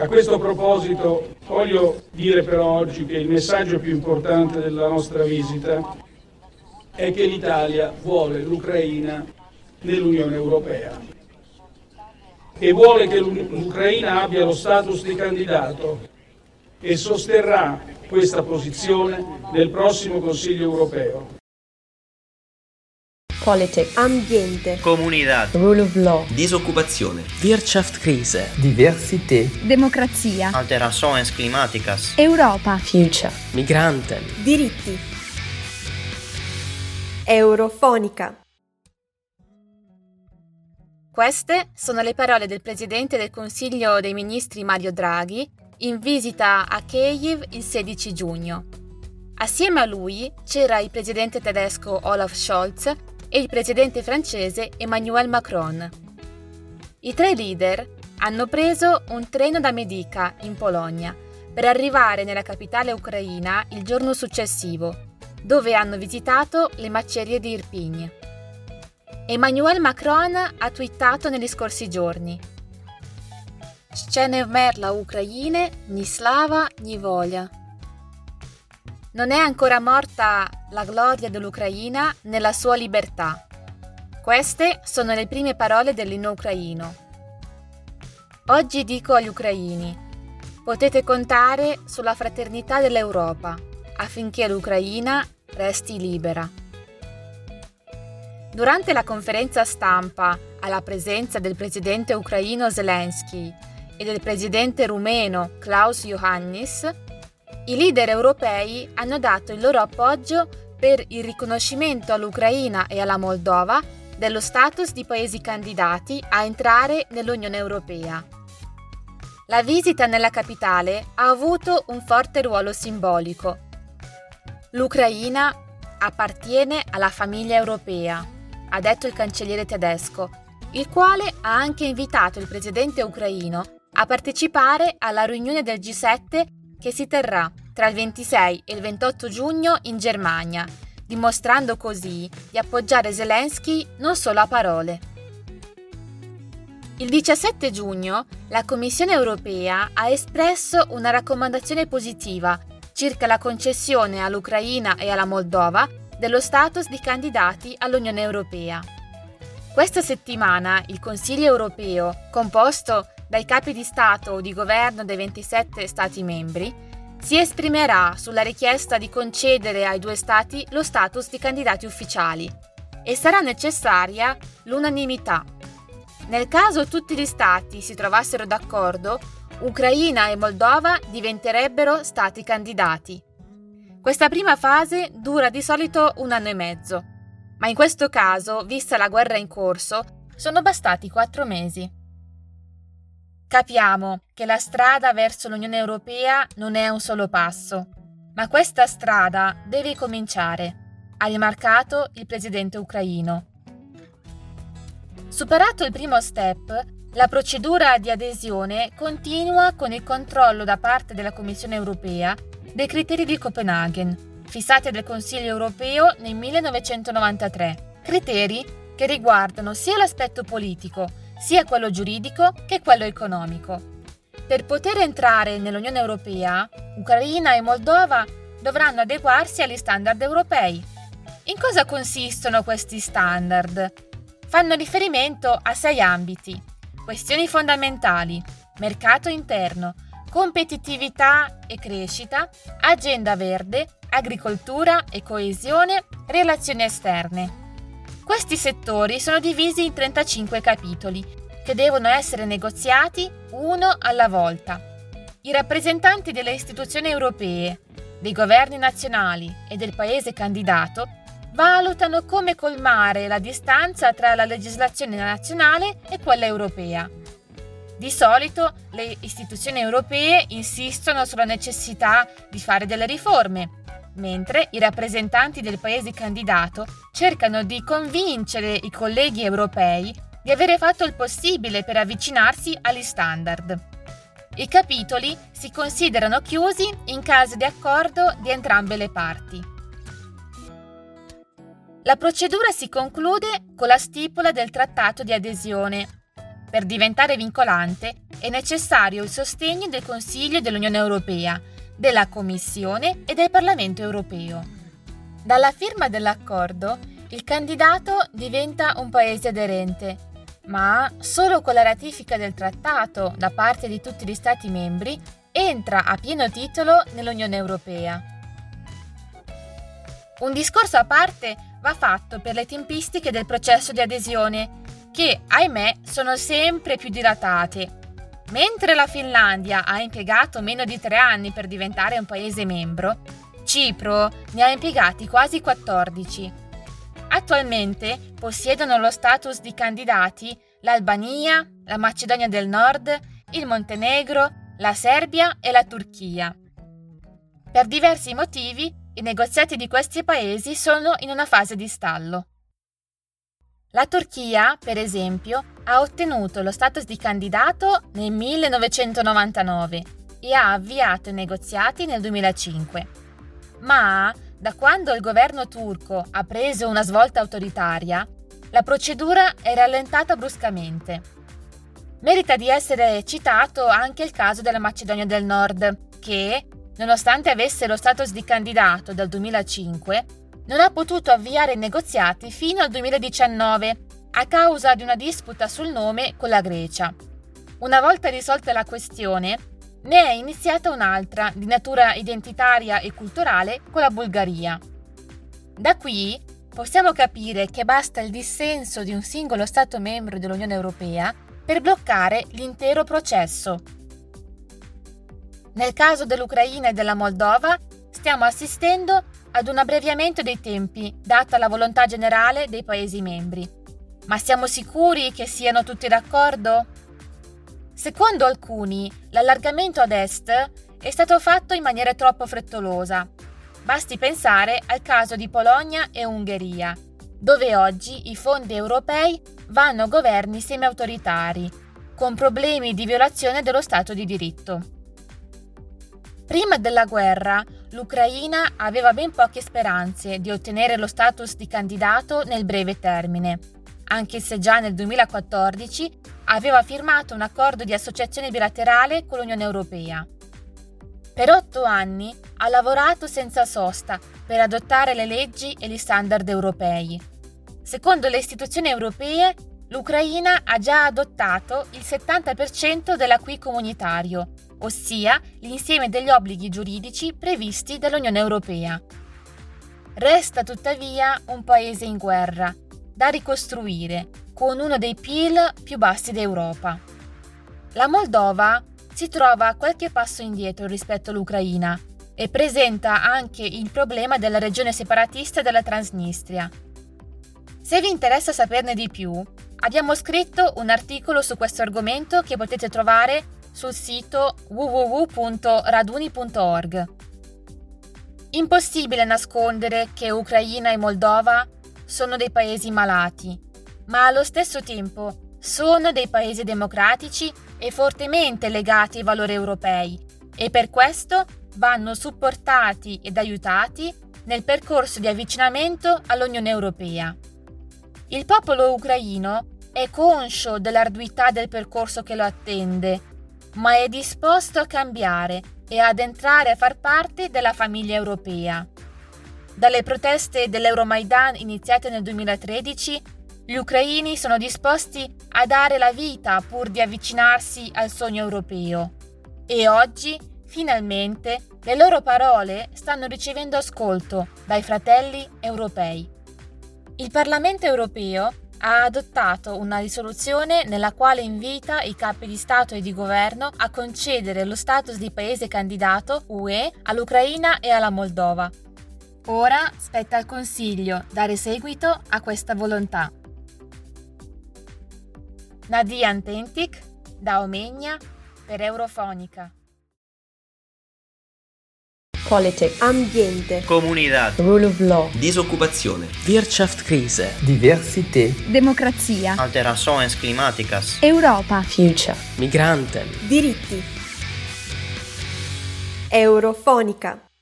A questo proposito voglio dire per oggi che il messaggio più importante della nostra visita è che l'Italia vuole l'Ucraina nell'Unione Europea e vuole che l'Ucraina abbia lo status di candidato e sosterrà questa posizione nel prossimo Consiglio europeo. Politik, ambiente, comunità, rule of law, disoccupazione, Wirtschaftskrise, diversità, democrazia, alterações climáticas, Europa, future, migranten, diritti. Eurofonica. Queste sono le parole del Presidente del Consiglio dei Ministri Mario Draghi in visita a Kiev il 16 giugno. Assieme a lui c'era il presidente tedesco Olaf Scholz e il presidente francese Emmanuel Macron. I tre leader hanno preso un treno da Medica, in Polonia, per arrivare nella capitale ucraina il giorno successivo, dove hanno visitato le macerie di Irpign. Emmanuel Macron ha twittato negli scorsi giorni Scene merla ucraine, ni slava, ni voglia. Non è ancora morta la gloria dell'Ucraina nella sua libertà. Queste sono le prime parole dell'inno ucraino. Oggi dico agli ucraini, potete contare sulla fraternità dell'Europa affinché l'Ucraina resti libera. Durante la conferenza stampa alla presenza del presidente ucraino Zelensky e del presidente rumeno Klaus Iohannis, i leader europei hanno dato il loro appoggio per il riconoscimento all'Ucraina e alla Moldova dello status di paesi candidati a entrare nell'Unione Europea. La visita nella capitale ha avuto un forte ruolo simbolico. L'Ucraina appartiene alla famiglia europea, ha detto il cancelliere tedesco, il quale ha anche invitato il presidente ucraino a partecipare alla riunione del G7 che si terrà tra il 26 e il 28 giugno in Germania, dimostrando così di appoggiare Zelensky non solo a parole. Il 17 giugno la Commissione europea ha espresso una raccomandazione positiva circa la concessione all'Ucraina e alla Moldova dello status di candidati all'Unione Europea. Questa settimana il Consiglio europeo, composto dai capi di Stato o di governo dei 27 Stati membri, si esprimerà sulla richiesta di concedere ai due Stati lo status di candidati ufficiali e sarà necessaria l'unanimità. Nel caso tutti gli Stati si trovassero d'accordo, Ucraina e Moldova diventerebbero Stati candidati. Questa prima fase dura di solito un anno e mezzo, ma in questo caso, vista la guerra in corso, sono bastati quattro mesi. Capiamo che la strada verso l'Unione Europea non è un solo passo, ma questa strada deve cominciare, ha rimarcato il presidente ucraino. Superato il primo step, la procedura di adesione continua con il controllo da parte della Commissione europea dei criteri di Copenaghen, fissati dal Consiglio europeo nel 1993, criteri che riguardano sia l'aspetto politico sia quello giuridico che quello economico. Per poter entrare nell'Unione Europea, Ucraina e Moldova dovranno adeguarsi agli standard europei. In cosa consistono questi standard? Fanno riferimento a sei ambiti. Questioni fondamentali, mercato interno, competitività e crescita, agenda verde, agricoltura e coesione, relazioni esterne. Questi settori sono divisi in 35 capitoli, che devono essere negoziati uno alla volta. I rappresentanti delle istituzioni europee, dei governi nazionali e del paese candidato valutano come colmare la distanza tra la legislazione nazionale e quella europea. Di solito le istituzioni europee insistono sulla necessità di fare delle riforme, mentre i rappresentanti del paese candidato cercano di convincere i colleghi europei di avere fatto il possibile per avvicinarsi agli standard. I capitoli si considerano chiusi in caso di accordo di entrambe le parti. La procedura si conclude con la stipula del trattato di adesione. Per diventare vincolante è necessario il sostegno del Consiglio dell'Unione Europea, della Commissione e del Parlamento Europeo. Dalla firma dell'accordo, il candidato diventa un paese aderente, ma solo con la ratifica del trattato da parte di tutti gli Stati membri entra a pieno titolo nell'Unione Europea. Un discorso a parte va fatto per le tempistiche del processo di adesione, che, ahimè, sono sempre più dilatate. Mentre la Finlandia ha impiegato meno di tre anni per diventare un paese membro, Cipro ne ha impiegati quasi 14. Attualmente possiedono lo status di candidati l'Albania, la Macedonia del Nord, il Montenegro, la Serbia e la Turchia. Per diversi motivi, i negoziati di questi paesi sono in una fase di stallo. La Turchia, per esempio, ha ottenuto lo status di candidato nel 1999 e ha avviato i negoziati nel 2005. Ma, da quando il governo turco ha preso una svolta autoritaria, la procedura è rallentata bruscamente. Merita di essere citato anche il caso della Macedonia del Nord, che, nonostante avesse lo status di candidato dal 2005, non ha potuto avviare i negoziati fino al 2019 a causa di una disputa sul nome con la Grecia. Una volta risolta la questione, ne è iniziata un'altra di natura identitaria e culturale con la Bulgaria. Da qui possiamo capire che basta il dissenso di un singolo Stato membro dell'Unione Europea per bloccare l'intero processo. Nel caso dell'Ucraina e della Moldova stiamo assistendo ad un abbreviamento dei tempi, data la volontà generale dei Paesi membri. Ma siamo sicuri che siano tutti d'accordo? Secondo alcuni, l'allargamento ad est è stato fatto in maniera troppo frettolosa. Basti pensare al caso di Polonia e Ungheria, dove oggi i fondi europei vanno a governi semi-autoritari, con problemi di violazione dello Stato di diritto. Prima della guerra, l'Ucraina aveva ben poche speranze di ottenere lo status di candidato nel breve termine, anche se già nel 2014 aveva firmato un accordo di associazione bilaterale con l'Unione Europea. Per otto anni ha lavorato senza sosta per adottare le leggi e gli standard europei. Secondo le istituzioni europee, l'Ucraina ha già adottato il 70% dell'acquis comunitario, ossia l'insieme degli obblighi giuridici previsti dall'Unione Europea. Resta tuttavia un paese in guerra, da ricostruire, con uno dei PIL più bassi d'Europa. La Moldova si trova qualche passo indietro rispetto all'Ucraina e presenta anche il problema della regione separatista della Transnistria. Se vi interessa saperne di più, abbiamo scritto un articolo su questo argomento che potete trovare sul sito www.raduni.org. Impossibile nascondere che Ucraina e Moldova sono dei paesi malati, ma allo stesso tempo sono dei paesi democratici e fortemente legati ai valori europei e per questo vanno supportati ed aiutati nel percorso di avvicinamento all'Unione Europea. Il popolo ucraino è conscio dell'arduità del percorso che lo attende ma è disposto a cambiare e ad entrare a far parte della famiglia europea. Dalle proteste dell'Euromaidan iniziate nel 2013, gli ucraini sono disposti a dare la vita pur di avvicinarsi al sogno europeo. E oggi, finalmente, le loro parole stanno ricevendo ascolto dai fratelli europei. Il Parlamento europeo ha adottato una risoluzione nella quale invita i capi di Stato e di governo a concedere lo status di paese candidato UE all'Ucraina e alla Moldova. Ora spetta al Consiglio dare seguito a questa volontà. Nadia Antentic, da Omegna, per Eurofonica. Politik, ambiente, Comunidad. Rule of Law, Disoccupazione. Wirtschaftskrise, Diversität. Democrazia. Alterações climáticas. Europa. Future, Migranten, diritti. Eurofonica.